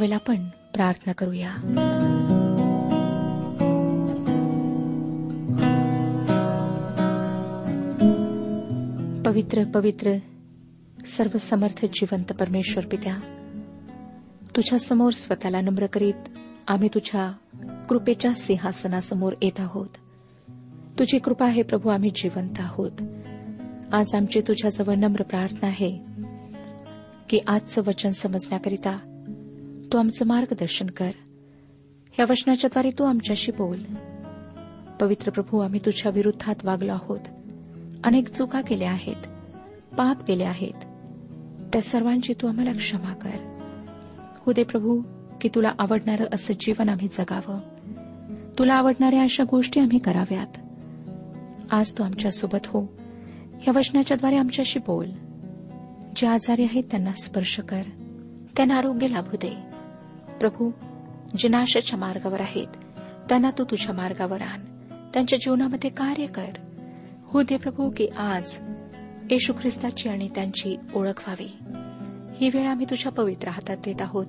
ह्यावेळेला आपण प्रार्थना करूया. पवित्र पवित्र सर्व समर्थ जिवंत परमेश्वर पित्या तुझ्या समोर स्वतःला नम्र करीत आम्ही तुझ्या कृपेच्या सिंहासनासमोर येत आहोत. तुझी कृपा आहे प्रभू आम्ही जिवंत आहोत. आज आमची तुझ्याजवळ नम्र प्रार्थना आहे की आजचं वचन समजण्याकरिता तू आमचं मार्गदर्शन कर. या वचनाच्याद्वारे तू आमच्याशी बोल. पवित्र प्रभू आम्ही तुझ्या विरुद्धात वागलो आहोत. अनेक चुका केल्या आहेत. पाप केले आहेत. त्या सर्वांची तू आम्हाला क्षमा कर. हो दे प्रभू की तुला आवडणारं असं जीवन आम्ही जगावं. तुला आवडणाऱ्या अशा गोष्टी आम्ही कराव्यात. आज तू आमच्यासोबत हो. या वचनाच्याद्वारे आमच्याशी बोल. जे आजारी आहेत त्यांना स्पर्श कर. त्यांना आरोग्य लाभू दे. प्रभू जे नाशाच्या मार्गावर आहेत. त्यांना तू तुझ्या मार्गावर आण. त्यांच्या जीवनामध्ये कार्य कर. हो दे प्रभू की आज येशू ख्रिस्ताची आणि त्यांची ओळख व्हावी. ही वेळ आम्ही तुझ्या पवित्र हातात देत आहोत.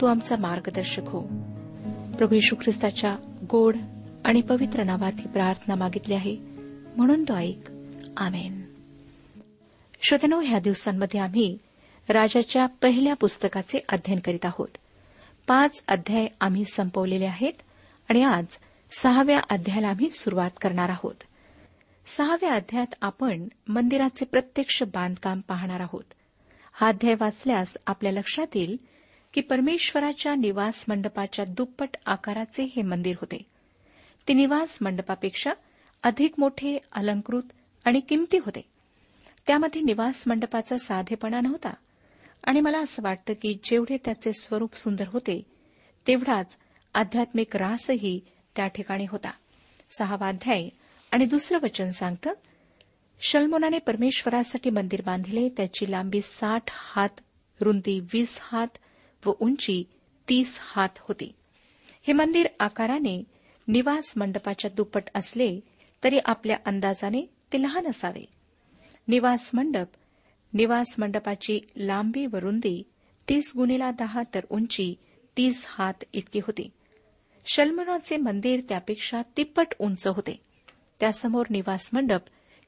तू आमचा मार्गदर्शक हो. प्रभू येशू ख्रिस्ताच्या गोड आणि पवित्र नावात ही प्रार्थना मागितली आहे. म्हणून तो ऐक. आमेन. श्रोतनो ह्या दिवसांमध्ये आम्ही राजाच्या पहिल्या पुस्तकाचे अध्ययन करीत आहोत. पाच अध्याय आम्ही संपवलेले आहेत आणि आज सहाव्या अध्यायाला आम्ही सुरुवात करणार आहोत. सहाव्या अध्यायात आपण मंदिराचे प्रत्यक्ष बांधकाम पाहणार आहोत. हा अध्याय वाचल्यास आपल्या लक्षात येईल की परमेश्वराच्या निवास मंडपाच्या दुप्पट आकाराचे हे मंदिर होते. ते निवास मंडपापेक्षा अधिक मोठे अलंकृत आणि किमती होते. त्यामध्ये निवास मंडपाचा साधेपणा नव्हता. आणि मला असं वाटतं की जेवढे त्याचे स्वरूप सुंदर होते तेवढाच आध्यात्मिक रासही त्या ठिकाणी होता. सहावा अध्याय. आणि दुसरं वचन सांगतं शल्मोनाने परमेश्वरासाठी मंदिर बांधिले त्याची लांबी साठ हात रुंदी वीस हात व उंची तीस हात होती. हे मंदिर आकाराने निवास मंडपाच्या दुप्पट असले तरी आपल्या अंदाजाने ते लहान असावे. निवास मंडप निवास मंडपाची लांबी व रुंदी तीस गुणीला दहा तर उंची तीस हात इतकी होती. शल्मनाचे मंदिर त्यापेक्षा तिप्पट उंच होते. त्यासमोर निवास मंडप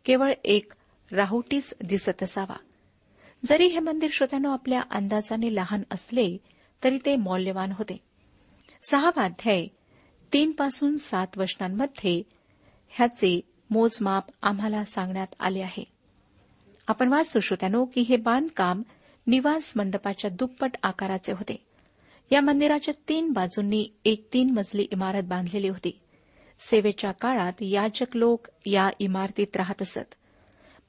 केवळ एक राहुटीच दिसत असावा. जरी हे मंदिर श्रोत्यानो आपल्या अंदाजाने लहान असले तरी ते मौल्यवान होते. सहावा अध्याय तीन पासून सात वचनांमध्ये ह्याचे मोजमाप आम्हाला सांगण्यात आले आहे. आपण वाचतो श्रोत्यानो की हे बांधकाम निवास मंडपाच्या दुप्पट आकाराचे होते. या मंदिराच्या तीन बाजूंनी एक तीन मजली इमारत बांधलेली होती. सेवेच्या काळात याजक लोक या इमारतीत राहत असत.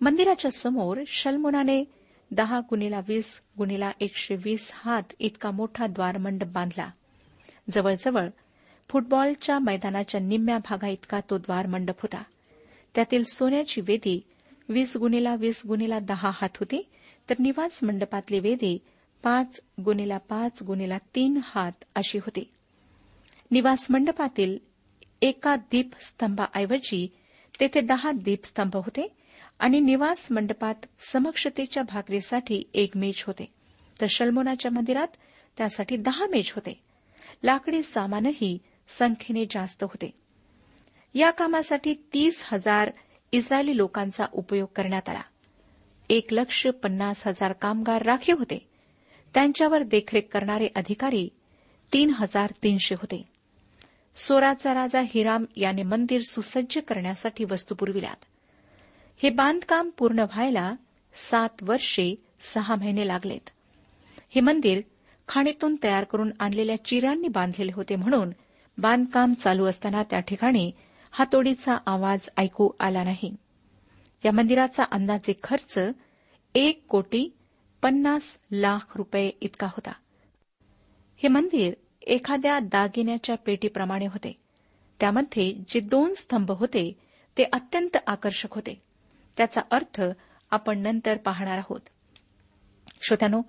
मंदिराच्या समोर शल्मुनाने दहा गुणीला वीस गुणीला एकशे वीस हात इतका मोठा द्वारमंडप बांधला. जवळजवळ फुटबॉलच्या मैदानाच्या निम्म्या भागा इतका तो द्वारमंडप होता. त्यातील सोन्याची वेदी वीस गुणेला वीस गुणेला दहा हात होते. तर निवास मंडपातले वेदी पाच गुणेला पाच गुणेला तीन हात अशी होती. निवास मंडपातील एका दीपस्तंभाऐवजी तेथे दहा दीपस्तंभ होते आणि निवास मंडपात समक्षतेच्या भाकरीसाठी एक मेज होते. तर शल्मोनाच्या मंदिरात त्यासाठी दहा मेज होते. लाकडी सामानही संख्येने जास्त होते. या कामासाठी तीस हजार इस्रायली लोकांचा उपयोग करण्यात आला. एक लक्ष पन्नास हजार कामगार राखीव होते. त्यांच्यावर देखरेख करणारे अधिकारी तीन हजार तीनशे होते. सोराचा राजा हिराम याने मंदिर सुसज्ज करण्यासाठी वस्तू पुरविल्यात. हे बांधकाम पूर्ण व्हायला सात वर्षे सहा महिने लागलेत. हे मंदिर खाणीतून तयार करून आणलेल्या चिऱ्यांनी बांधलेले होते म्हणून बांधकाम चालू असताना त्या ठिकाणी हातोडीचा आवाज ऐकू आला नाही. या मंदिराचा अंदाजे खर्च एक कोटी पन्नास लाख रुपये इतका होता. हे मंदिर एखाद्या दागिन्याच्या पेटीप्रमाणे होते. त्यामध्ये जे दोन स्तंभ होते ते अत्यंत आकर्षक होते. त्याचा अर्थ आपण नंतर पाहणार आहोत. श्रोत्यानो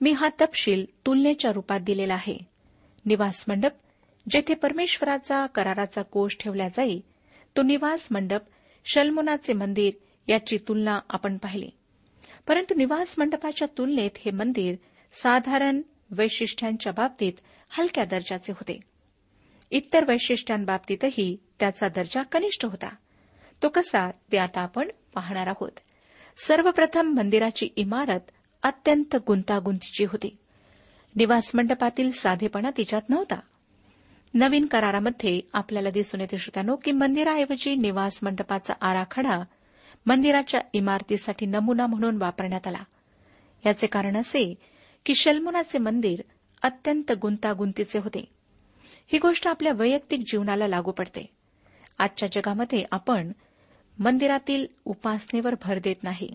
मी हा तपशील तुलनेच्या रूपात दिलेला आहे. निवास मंडप जेथे परमेश्वराचा कराराचा कोष ठेवला जाई तो निवास मंडप शल्मुनाचे मंदिर याची तुलना आपण पाहिली. परंतु निवास मंडपाच्या तुलनेत हे मंदिर साधारण वैशिष्ट्यांच्या बाबतीत हलक्या दर्जाचे होते. इतर वैशिष्ट्यांबाबतीतही त्याचा दर्जा कनिष्ठ होता. तो कसा ते आता आपण पाहणार आहोत. सर्वप्रथम मंदिराची इमारत अत्यंत गुंतागुंतीची होती. निवास मंडपातील साधेपणा तिच्यात नव्हता. नवीन करारामध्ये आपल्याला दिसून येते श्रोत्यानो की मंदिराऐवजी निवास मंडपाचा आराखडा मंदिराच्या इमारतीसाठी नमुना म्हणून वापरण्यात आला. याचे कारण असे की शल्मुनाचे मंदिर अत्यंत गुंतागुंतीचे होते. ही गोष्ट आपल्या वैयक्तिक जीवनाला लागू पडते. आजच्या जगामध्ये आपण मंदिरातील उपासनेवर भर देत नाही.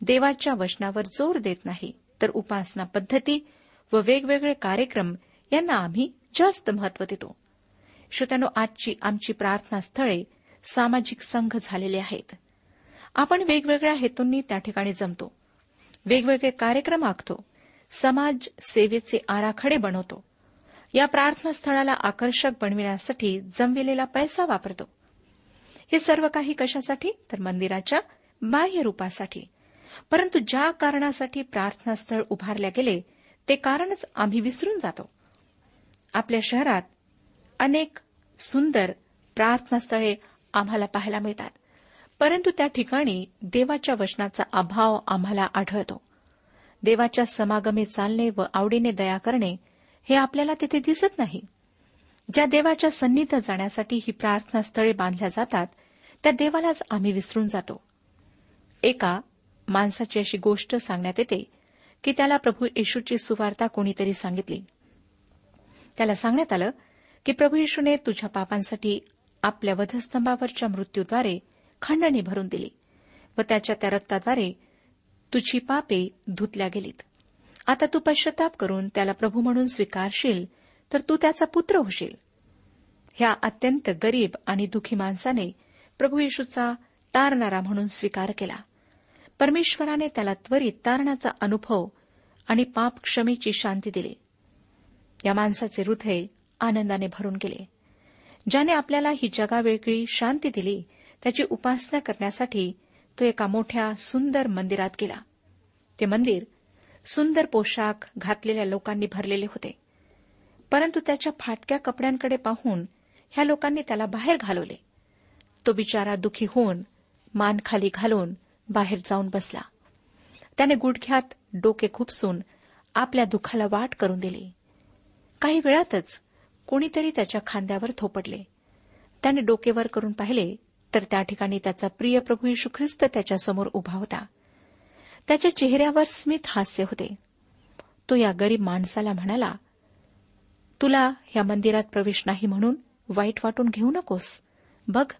देवाच्या वचनावर जोर देत नाही. तर उपासना पद्धती व वेगवेगळे कार्यक्रम यांना आम्ही जास्त महत्त्व देतो. श्रोत्यानो आजची आमची प्रार्थना स्थळे सामाजिक संघ झालेले आहेत. आपण वेगवेगळ्या हेतूंनी त्या ठिकाणी जमतो. वेगवेगळे कार्यक्रम आखतो. समाज सेवेचे आराखडे बनवतो. या प्रार्थना स्थळाला आकर्षक बनविण्यासाठी जमविलेला पैसा वापरतो. हे सर्व काही कशासाठी? तर मंदिराच्या बाह्य रूपासाठी. परंतु ज्या कारणासाठी प्रार्थनास्थळ उभारल्या गेले ते कारणच आम्ही विसरून जातो. आपल्या शहरात अनेक सुंदर प्रार्थनास्थळे आम्हाला पाहायला मिळतात. परंतु त्या ठिकाणी देवाच्या वचनाचा अभाव आम्हाला आढळतो. देवाच्या समागमे चालणे व आवडीने दया करणे हे आपल्याला तिथे दिसत नाही. ज्या देवाच्या सन्निध जाण्यासाठी ही प्रार्थनास्थळे बांधल्या जातात त्या देवालाच आम्ही विसरून जातो. एका माणसाची अशी गोष्ट सांगण्यात येते की त्याला प्रभू येशूची सुवार्ता कोणीतरी सांगितली. त्याला सांगण्यात आलं की प्रभू येशूने तुझ्या पापांसाठी आपल्या वधस्तंभावरच्या मृत्यूद्वारे खंडणी भरून दिली व त्याच्या त्या रक्ताद्वारे तुझी पापे धुतल्या गेलीत. आता तू पश्चाताप करून त्याला प्रभू म्हणून स्वीकारशील तर तू त्याचा पुत्र होशील. ह्या अत्यंत गरीब आणि दुखी माणसाने प्रभू येशूचा तारणारा म्हणून स्वीकार केला. परमेश्वराने त्याला त्वरित तारणाचा अनुभव आणि पाप क्षमेची शांती दिली. या माणसाचे हृदय आनंदाने भरून गेले. ज्याने आपल्याला ही जगावेगळी शांती दिली त्याची उपासना करण्यासाठी तो एका मोठ्या सुंदर मंदिरात गेला. ते मंदिर सुंदर पोशाख घातलेल्या लोकांनी भरलेले होते. परंतु त्याच्या फाटक्या कपड्यांकडे पाहून ह्या लोकांनी त्याला बाहेर घालवले. तो बिचारा दुखी होऊन मान खाली घालून बाहेर जाऊन बसला. त्याने गुडघ्यात डोके खुपसून आपल्या दुःखाला वाट करून दिली. काही वेळातच कोणीतरी त्याच्या खांद्यावर थोपडले. त्याने डोकेवर करून पाहिले तर त्या ठिकाणी त्याचा प्रिय प्रभू यशू ख्रिस्त त्याच्यासमोर उभा होता. त्याच्या चेहऱ्यावर स्मित हास्य होते. तो या गरीब माणसाला म्हणाला तुला या मंदिरात प्रवेश नाही म्हणून वाईट वाटून घेऊ नकोस. बघ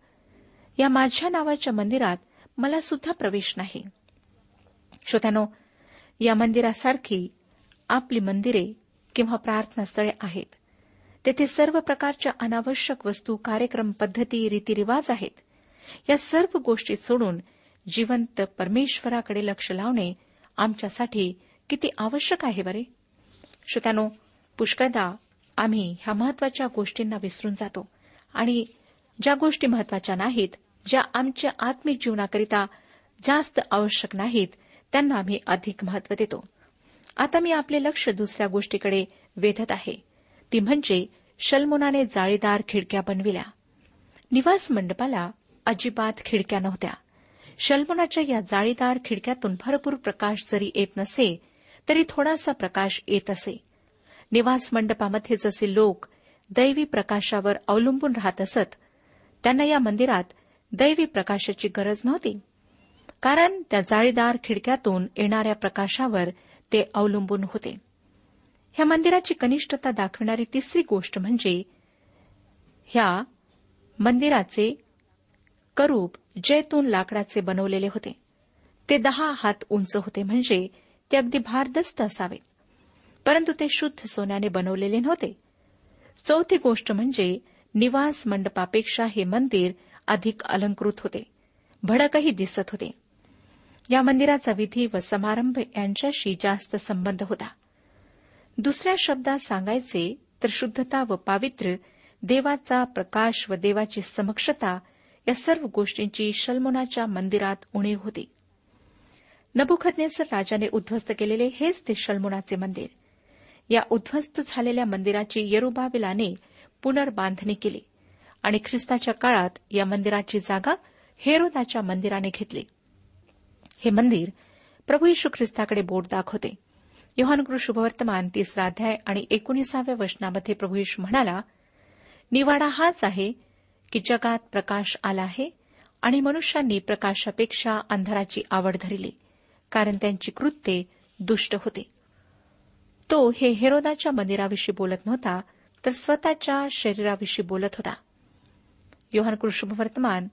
या माझ्या नावाच्या मंदिरात मला सुद्धा प्रवेश नाही. श्रोत्यानो या मंदिरासारखी आपली मंदिरे किंवा प्रार्थनास्थळे आहेत. तेथे सर्व प्रकारच्या अनावश्यक वस्तू कार्यक्रम पद्धती रीतिरिवाज आहेत. या सर्व गोष्टी सोडून जिवंत परमेश्वराकडे लक्ष लावणे आमच्यासाठी किती आवश्यक आहे बरे? श्रोत्यानो पुष्कळदा आम्ही ह्या महत्त्वाच्या गोष्टींना विसरून जातो आणि ज्या गोष्टी महत्त्वाच्या नाहीत ज्या आमच्या आत्मिक जीवनाकरिता जास्त आवश्यक नाहीत त्यांना आम्ही अधिक महत्त्व देतो. आता मी आपले लक्ष दुसऱ्या गोष्टीकडे वेधत आहे. ती म्हणजे शल्मोनाने जाळीदार खिडक्या बनविल्या. निवास मंडपाला अजिबात खिडक्या नव्हत्या. शल्मोनाच्या या जाळीदार खिडक्यातून भरपूर प्रकाश जरी येत नसे तरी थोडासा प्रकाश येत असे. निवास मंडपामध्ये जसे लोक दैवी प्रकाशावर अवलंबून राहत असत त्यांना या मंदिरात दैवी प्रकाशाची गरज नव्हती. कारण त्या जाळीदार खिडक्यातून येणाऱ्या प्रकाशावर ते अवलंबून होते. ह्या मंदिराची कनिष्ठता दाखविणारी तिसरी गोष्ट म्हणजे ह्या मंदिराचे करूप जैतून लाकडाचे बनवलेले होते. ते दहा हात उंच होते म्हणजे ते अगदी भारदस्त असावे. परंतु ते शुद्ध सोन्याने बनवलेले नव्हते. चौथी गोष्ट म्हणजे निवास मंडपापेक्षा हे मंदिर अधिक अलंकृत होते. भडकही दिसत होते. या मंदिराचा विधी व समारंभ यांच्याशी जास्त संबंध होता. दुसऱ्या शब्दात सांगायचे तर शुद्धता व पावित्र्य देवाचा प्रकाश व देवाची समक्षता या सर्व गोष्टींची शल्मोनाच्या मंदिरात उणीव होती. नबुखदनेसर राजाने उद्ध्वस्त केलेले हेच ते शल्मोनाचे मंदिर. या उद्ध्वस्त झालेल्या मंदिराची यरुबाबिलाने पुनर्बांधणी केली आणि ख्रिस्ताच्या काळात या मंदिराची जागा हेरोदाच्या मंदिराने घेतली. हे मंदिर प्रभू यशू ख्रिस्ताकडे बोट दाखवते. योहानकृ शुभवर्तमान तिसरा अध्याय आणि एकोणीसाव्या वचनामध्ये प्रभू यशू म्हणाला निवाडा हाच आहे की जगात प्रकाश आला आहे आणि मनुष्यांनी प्रकाशापेक्षा अंधाराची आवड धरली कारण त्यांची कृत्ये दुष्ट होते. तो हे हेरोदाच्या मंदिराविषयी बोलत नव्हता तर स्वतःच्या शरीराविषयी बोलत होता. योहान कृष्णवर्तमान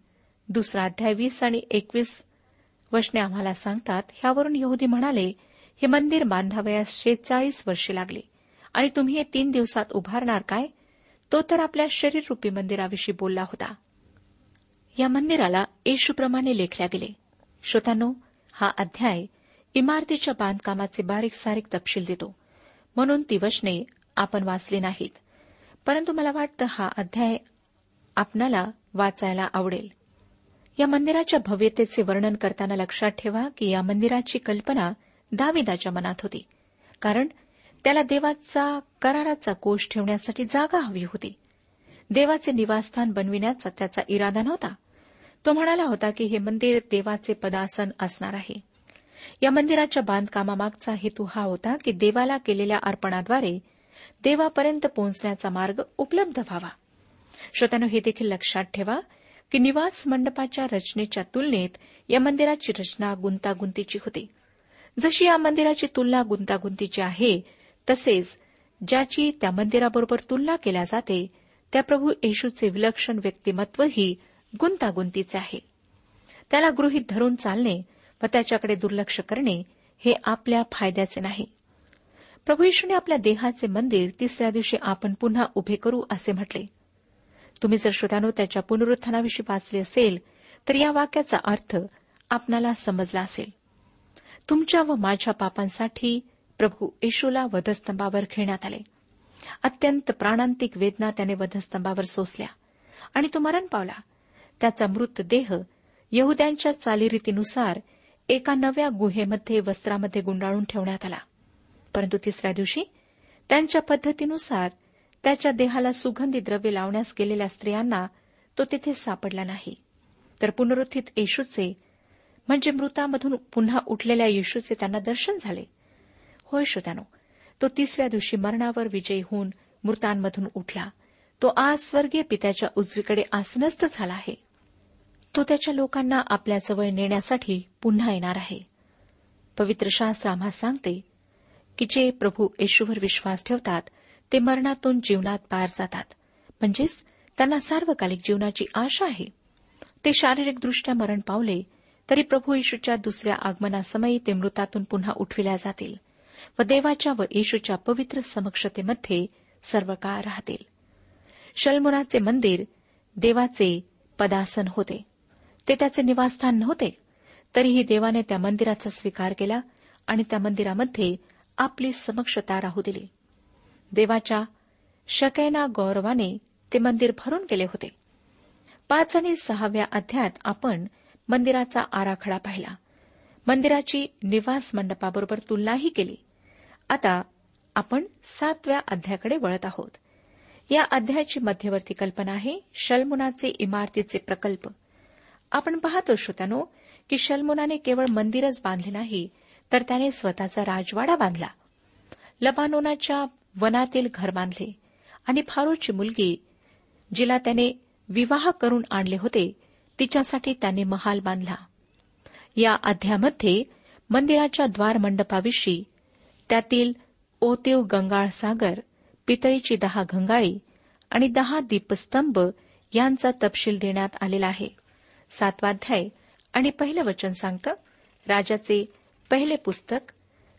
दुसरा अध्याय वीस आणि एकवीस वचने आम्हाला सांगतात ह्यावरून यहुदी म्हणाले हे मंदिर बांधावयास शेचाळीस वर्षे लागली. आणि तुम्ही हे तीन दिवसात उभारणार काय? तो तर आपल्या शरीररूपी मंदिराविषयी बोलला होता. या मंदिराला येशूप्रमाणे लेखल्या गेले. श्रोतांनो हा अध्याय इमारतीच्या बांधकामाचे बारीक सारीक तपशील देतो. म्हणून ती वचने आपण वाचली नाहीत. परंतु मला वाटतं हा अध्याय आपणाला वाचायला आवडेल. या मंदिराच्या भव्यतेचे वर्णन करताना लक्षात ठेवा की या मंदिराची कल्पना दाविदाच्या मनात होती. कारण त्याला देवाचा कराराचा कोष ठेवण्यासाठी जागा हवी होती. देवाचे निवासस्थान बनविण्याचा त्याचा इरादा नव्हता. तो म्हणाला होता की हे मंदिर देवाचे पदासन असणार आहे. या मंदिराच्या बांधकामामागचा हेतू हा होता की देवाला केलेल्या अर्पणाद्वारे देवापर्यंत पोहोचण्याचा मार्ग उपलब्ध व्हावा. श्रोत्यानो हे देखील लक्षात ठेवा की निवास मंडपाच्या रचनेच्या तुलनेत या मंदिराची रचना गुंतागुंतीची होती. जशी या मंदिराची तुलना गुंतागुंतीची आहे तसेच ज्याची त्या मंदिराबरोबर तुलना केल्या जाते त्या प्रभू येशूचे विलक्षण व्यक्तिमत्वही गुंतागुंतीचे आहे. त्याला गृहीत धरून चालणे व त्याच्याकडे दुर्लक्ष करणे हे आपल्या फायद्याचे नाही. प्रभू येशूने आपल्या देहाचे मंदिर तिसऱ्या दिवशी आपण पुन्हा उभे करू असे म्हटले. तुम्ही जर श्रोत्यानो त्याच्या पुनरुत्थानाविषयी वाचले असेल तर या वाक्याचा अर्थ आपणाला समजला असेल. तुमच्या व माझ्या पापांसाठी प्रभू येशूला वधस्तंभावर खेळण्यात आले. अत्यंत प्राणांतिक वेदना त्याने वधस्तंभावर सोसल्या आणि तो मरण पावला. त्याचा मृतदेह यहद्यांच्या चालीरीतीनुसार एका नव्या गुहेमध्ये वस्त्रामध्ये गुंडाळून ठेवण्यात आला. परंतु तिसऱ्या दिवशी त्यांच्या पद्धतीनुसार त्याच्या देहाला सुगंधी द्रव्य लावण्यास गेलेल्या स्त्रियांना तो तिथे सापडला नाही. तर पुनरुत्थित येशूचे म्हणजे मृतामधून पुन्हा उठलेल्या येशूचे त्यांना दर्शन झाले. होय श्रोत्यानो तो तिसऱ्या दिवशी मरणावर विजयी होऊन मृतांमधून उठला. तो आज स्वर्गीय पित्याच्या उजवीकडे आसनस्थ झाला आहे. तो त्याच्या लोकांना आपल्याजवळ नेण्यासाठी पुन्हा येणार आहे. पवित्र शास्त्र आम्हा सांगते की जे प्रभू येशूवर विश्वास ठेवतात ते मरणातून जीवनात पार जातात. म्हणजेच त्यांना सार्वकालिक जीवनाची आशा आहे. ते शारीरिकदृष्ट्या मरण पावले तरी प्रभू येशूच्या दुसऱ्या आगमनासमयी ते मृतातून पुन्हा उठविल्या जातील व देवाच्या व येशूच्या पवित्र समक्षतेमध्ये सर्व काळ राहतील. शलमुनाचे मंदिर देवाचे पदासन होते. ते त्याचे निवासस्थान नव्हते तरीही देवाने त्या मंदिराचा स्वीकार केला आणि त्या मंदिरामध्ये आपली समक्षता राहू दिली. देवाच्या शकैना गौरवाने ते मंदिर भरून गेले होते. पाच आणि सहाव्या अध्यायात आपण मंदिराचा आराखडा पाहिला. मंदिराची निवास मंडपाबरोबर तुलनाही केली. आता आपण सातव्या अध्यायाकडे वळत आहोत. या अध्यायाची मध्यवर्ती कल्पना आहे शलमुनाचे इमारतीचे प्रकल्प. आपण पाहतो श्रोत्यानो की शलमुनाने केवळ मंदिरच बांधले नाही तर त्याने स्वतःचा राजवाडा बांधला. लबानोनाच्या वनातील घर बांधले आणि फारूची मुलगी जिला त्याने विवाह करून आणले होते तिच्यासाठी त्याने महाल बांधला. या अध्यामध्ये मंदिराच्या द्वारमंडपाविषयी त्यातील ओतेव गंगाळ सागर पितळीची दहा गंगाळी आणि दहा दीपस्तंभ यांचा तपशील देण्यात आलेला आहे. सातवाध्याय आणि पहिलं वचन सांगतं राजाचे पहिले पुस्तक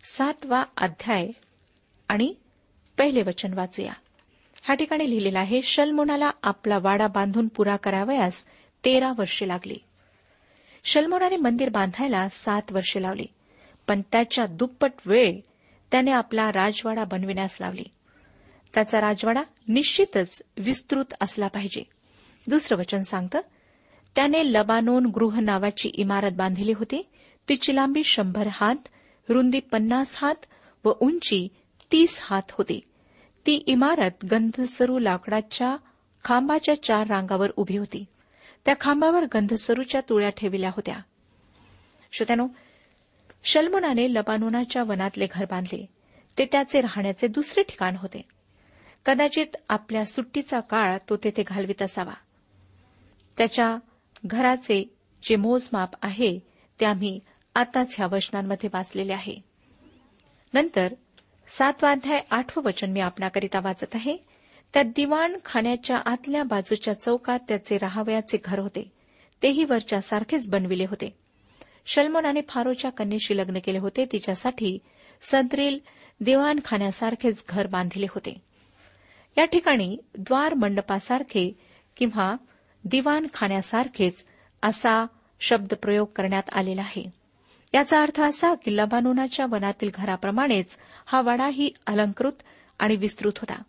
सातवा अध्याय आणि पहिले वचन वाचूया. ह्या ठिकाणी लिहिलेलं आहे शलमोनाला आपला वाडा बांधून पुरा करावयास तेरा वर्षे लागली. शलमोनाने मंदिर बांधायला सात वर्षे लावली पण त्याच्या दुप्पट वेळ त्याने आपला राजवाडा बनविण्यास लावली. त्याचा राजवाडा निश्चितच विस्तृत असला पाहिजे. दुसरं वचन सांगतं त्याने लबानोन गृह नावाची इमारत बांधली होती. तिची लांबी शंभर हात रुंदी पन्नास हात व उंची तीस हात होती. ती इमारत गंधसरू लाकडाच्या खांबाच्या चार रांगावर उभी होती. त्या खांबावर गंधसरूच्या तुळ्या ठेविल्या होत्या. श्रोत्यानो शल्मुनाने लबानोनाच्या वनातले घर बांधले. ते त्याचे राहण्याचे दुसरे ठिकाण होते. कदाचित आपल्या सुट्टीचा काळ तो तेथे घालवित असावा. त्याच्या घराचे जे मोजमाप आहे ते आम्ही आताच ह्या वचनांमध्ये वाचलेले आहे. नंतर सातवाध्याय आठवं वचन मी आपणाकरिता वाचत आहे. त्या दिवाण खाण्याच्या आतल्या बाजूच्या चौकात त्याचे राहावयाचे घर होते. तेही वरच्या सारखेच बनविले होते. शलमोनाने फारोच्या कन्येशी लग्न केले होते. तिच्यासाठी संत्रील दिवाणखान्यासारखेच घर बांधिले होते. या ठिकाणी द्वार मंडपासारखे किंवा दिवाणखान्यासारखेच असा शब्दप्रयोग करण्यात आलेला आहे. याचा अर्थ असा की लबानोनाच्या वनातील घराप्रमाणेच हा वाडाही अलंकृत आणि विस्तृत होता.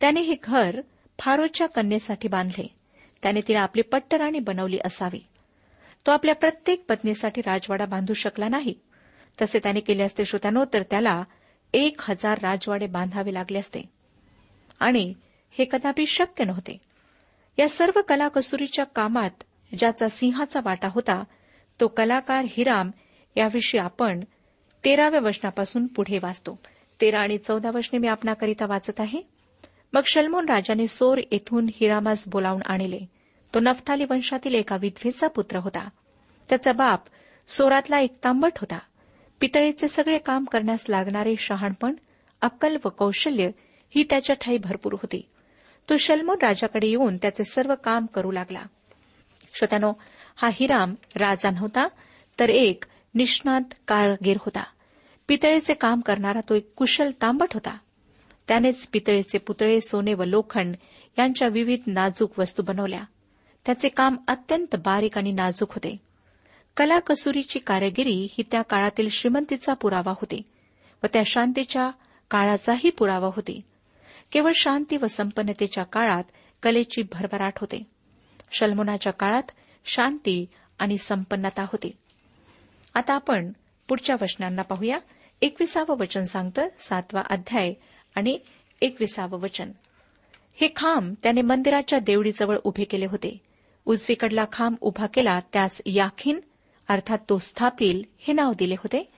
त्याने हे घर फारोच्या कन्येसाठी बांधले. त्याने तिला आपली पट्टराणी बनवली असावी. तो आपल्या प्रत्येक पत्नीसाठी राजवाडा बांधू शकला नाही. तसे त्याने केले असते श्रोत्यानो तर त्याला एक हजार राजवाडे बांधावे लागले असते. आणि हे कदापि शक्य नव्हते. या सर्व कलाकसुरीच्या कामात ज्याचा सिंहाचा वाटा होता तो कलाकार हिराम याविषयी आपण तेराव्या वचनापासून पुढे वाचतो. तेरा आणि चौदा वचने मी आपणाकरिता वाचत आहे. मग शलमोन राजाने सोर येथून हिरामास बोलावून आणले. तो नफताली वंशातील एका विधवेचा पुत्र होता. त्याचा बाप सोरातला एक तांबट होता. पितळेचे सगळे काम करण्यास लागणारे शहाणपण अक्कल व कौशल्य ही त्याच्या ठाई भरपूर होती. तो शलमोन राजाकडे येऊन त्याचे सर्व काम करू लागला. श्रोत्यानो हा हिराम राजा नव्हता तर एक निष्णात कारगीर होता. पितळेचे काम करणारा तो एक कुशल तांबट होता. त्यानेच पितळेचे पुतळे सोने व लोखंड यांच्या विविध नाजूक वस्तू बनवल्या. त्याचे काम अत्यंत बारीक आणि नाजूक होते. कलाकसुरीची कारागिरी ही त्या काळातील श्रीमंतीचा पुरावा होती व त्या शांतीच्या काळाचाही पुरावा होती. केवळ शांती व संपन्नतेच्या काळात कलेची भरभराट होते. शल्मोनाच्या काळात शांती आणि संपन्नता होती. आता आपण पुढच्या वचनांना पाहूया. एकविसावं वचन सांगतं सातवा अध्याय आणि एकविसावं वचन. हे खांब त्याने मंदिराच्या देवडीजवळ उभे केले होते. उजवीकडला खांब उभा केला त्यास याखीन अर्थात तो स्थापिल हे नाव दिले होते.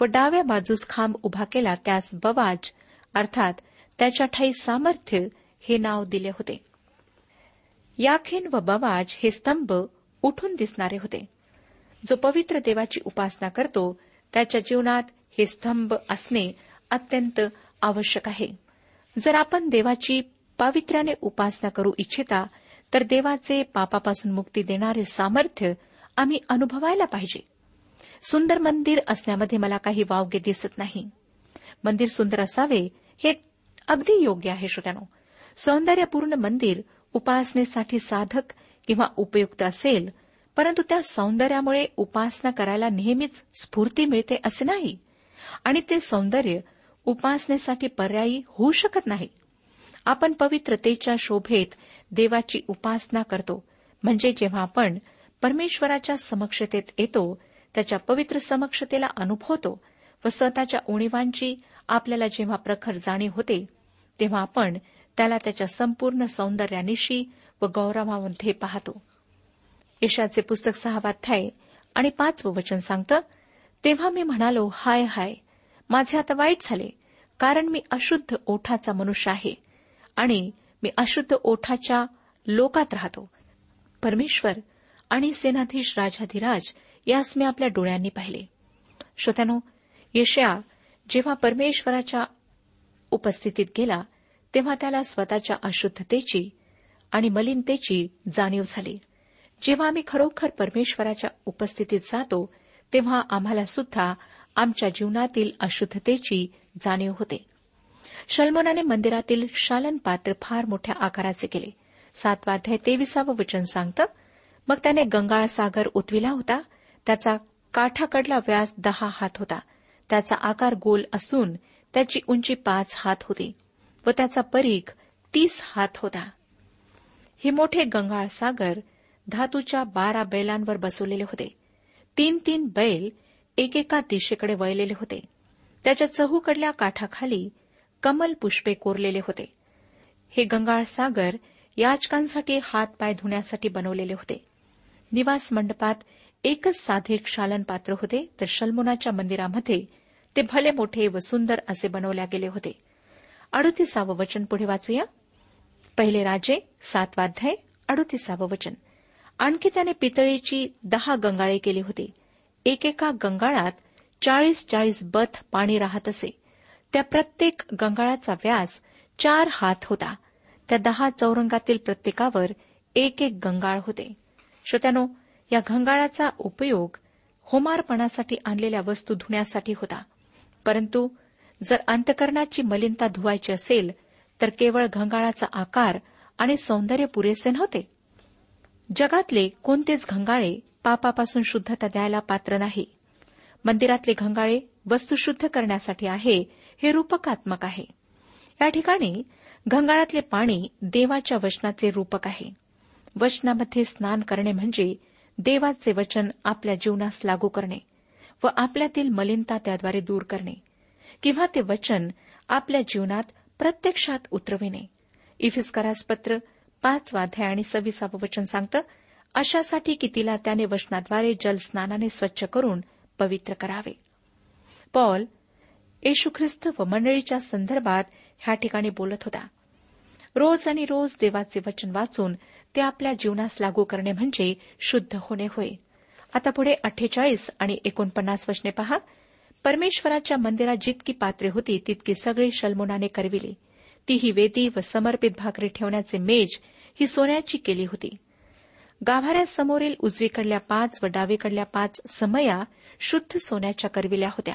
व डाव्या बाजूस खांब उभा केला त्यास बवाज अर्थात त्याच्या ठाई सामर्थ्य हे नाव दिले होते. याखीन व बवाज हे स्तंभ उठून दिसणारे होते. जो पवित्र देवाची उपासना करतो त्याच्या जीवनात हे स्तंभ असणे अत्यंत आवश्यक आहे. जर आपण देवाची पावित्र्याने उपासना करू इच्छिता तर देवाचे पापापासून मुक्ती देणारे सामर्थ्य आम्ही अनुभवायला पाहिजे. सुंदर मंदिर असण्यामध्ये मला काही वावगे दिसत नाही. मंदिर सुंदर असावे हे अगदी योग्य आहे श्रोत्यानो. सौंदर्यपूर्ण मंदिर उपासनेसाठी साधक किंवा उपयुक्त असेल परंतु त्या सौंदर्यामुळे उपासना करायला नेहमीच स्फूर्ती मिळते असे नाही. आणि ते सौंदर्य उपासनेसाठी पर्यायी होऊ शकत नाही. आपण पवित्रतेच्या शोभेत देवाची उपासना करतो. म्हणजे जेव्हा आपण परमेश्वराच्या समक्षतेत येतो त्याच्या पवित्र समक्षतेला अनुभवतो व स्वतःच्या उणीवांची आपल्याला जेव्हा प्रखर जाणीव होते तेव्हा आपण त्याला त्याच्या संपूर्ण सौंदर्यानिशी व गौरवामध्ये पाहतो. यशाचे पुस्तक सहावाध्याय आणि पाचवं वचन सांगतं तेव्हा मी म्हणालो हाय हाय माझे आता वाईट झाले कारण मी अशुद्ध ओठाचा मनुष्य आहे आणि मी अशुद्ध ओठाच्या लोकात राहतो. परमेश्वर आणि सेनाधीश राजाधिराज यास मी आपल्या डोळ्यांनी पाहिले. श्रोत्यानो यशया जेव्हा परमेश्वराच्या उपस्थितीत गेला तेव्हा त्याला स्वतःच्या अशुद्धतेची आणि मलिनतेची जाणीव झाली. जेव्हा आम्ही खरोखर परमेश्वराच्या उपस्थितीत जातो तेव्हा आम्हाला सुद्धा आमच्या जीवनातील अशुद्धतेची जाणीव होते. शल्मोनाने मंदिरातील शालन पात्र फार मोठ्या आकाराचे केले. सातवाध्याय तेविसावं वचन सांगतं मग त्याने गंगाळ सागर उतविला होता त्याचा काठाकडला व्यास दहा हात होता. त्याचा आकार गोल असून त्याची उंची पाच हात होती व त्याचा परीख तीस हात होता. हे मोठे गंगाळ सागर धातूच्या बारा बैलांवर बसवलेले होते. तीन तीन बैल एकेका दिशेकडे वळलेले होते. त्याच्या चहूकडल्या काठाखाली कमल पुष्पे कोरलेले होते. हे गंगाळ सागर याचकांसाठी हात पाय धुण्यासाठी बनवलेले होते. निवास मंडपात एकच साधे क्षालन पात्र होते तर शल्मुनाच्या मंदिरामध्ये ते भले मोठे व सुंदर असे बनवल्या गेले होते. अडुतीसावं वचन पुढे वाचूया. पहिले राजे सातवाध्याय अडुतीसावं वचन. आणखी त्याने पितळीची दहा गंगाळे केली होती. एकेका गंगाळात चाळीस चाळीस बथ पाणी राहत असे. त्या प्रत्येक गंगाळाचा व्यास चार हात होता. त्या दहा चौरंगातील प्रत्येकावर एक एक गंगाळ होते. श्रोत्यानो या गंगाळाचा उपयोग होमारपणासाठी आणलेल्या वस्तू धुण्यासाठी होता. परंतु जर अंतकरणाची मलिनता धुवायची असेल तर केवळ गंगाळाचा आकार आणि सौंदर्य पुरेसे नव्हते. जगातले कोणतेच घंगाळे पापापासून शुद्धता द्यायला पात्र नाही. मंदिरातले घंगाळे वस्तू शुद्ध करण्यासाठी आहे हे रूपकात्मक आहे. या ठिकाणी घंगाळातले पाणी देवाच्या वचनाचे रूपक आहे. वचनामध्ये स्नान करणे म्हणजे देवाचे वचन आपल्या जीवनास लागू करणे व आपल्यातील मलिनता त्याद्वारे दूर करणे किंवा ते वचन आपल्या जीवनात प्रत्यक्षात उतरविणे. इफिस्करास पत्र पाच वाध्याय आणि सव्वीसावं वचन सांगतं अशासाठी की तिला त्याने वचनाद्वारे जलस्नानाने स्वच्छ करून पवित्र करावे. पॉल येशू ख्रिस्त व मंडळीच्या संदर्भात ह्या ठिकाणी बोलत होता. रोज आणि रोज देवाचे वचन वाचून ते आपल्या जीवनास लागू करणे म्हणजे शुद्ध होणे होय. आता पुढे अठ्ठेचाळीस आणि एकोणपन्नास वचने पहा. परमेश्वराच्या मंदिरात जितकी पात्रे होती तितकी सगळी शलमोनाने करविली. ती ही वेदी व समर्पित भाकरी ठेवण्याचे मेज ही सोन्याची केली होती. गाभाऱ्यासमोरील उजवीकडल्या पाच व डावीकडल्या पाच समया शुद्ध सोन्याच्या करविल्या होत्या.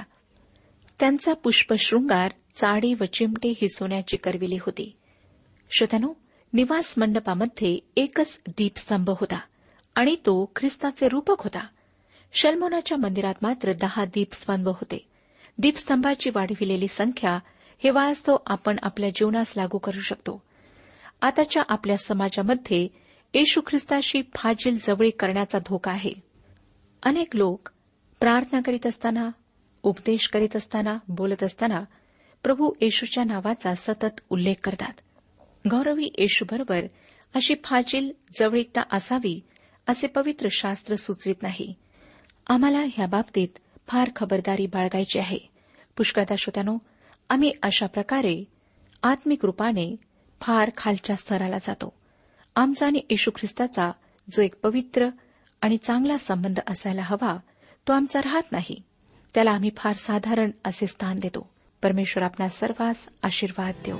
त्यांचा पुष्पशृंगार चाडी व चिमटे ही सोन्याची करविली होती. श्रोत्यानो निवास मंडपामध्ये एकच दीपस्तंभ होता आणि तो ख्रिस्ताचे रूपक होता. शल्मोनाच्या मंदिरात मात्र दहा दीपस्तंभ होते. दीपस्तंभाची वाढविलेली संख्या हे वास्तव आपण आपल्या जीवनास लागू करू शकतो. आताच्या आपल्या समाजामध्ये येशू ख्रिस्ताशी फाजील जवळी करण्याचा धोका आहे. अनेक लोक प्रार्थना करीत असताना उपदेश करीत असताना बोलत असताना प्रभू येशूच्या नावाचा सतत उल्लेख करतात. गौरवी येशूबरोबर अशी फाजील जवळीकता असावी असे पवित्र शास्त्र सुचवित नाही. आम्हाला ह्या बाबतीत फार खबरदारी बाळगायची आहे. पुष्कळदा श्रोत्यानो आम्ही अशा प्रकारे आत्मिक रूपाने फार खालच्या स्तराला जातो. आमचा आणि येशू ख्रिस्ताचा जो एक पवित्र आणि चांगला संबंध असायला हवा तो आमचा राहत नाही. त्याला आम्ही फार साधारण असे स्थान देतो. परमेश्वर आपल्या सर्वांस आशीर्वाद देऊ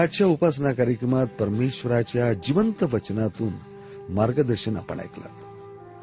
आजच्या उपासना कार्यक्रमात परमेश्वराच्या जिवंत वचनातून मार्गदर्शन आपण ऐकलं.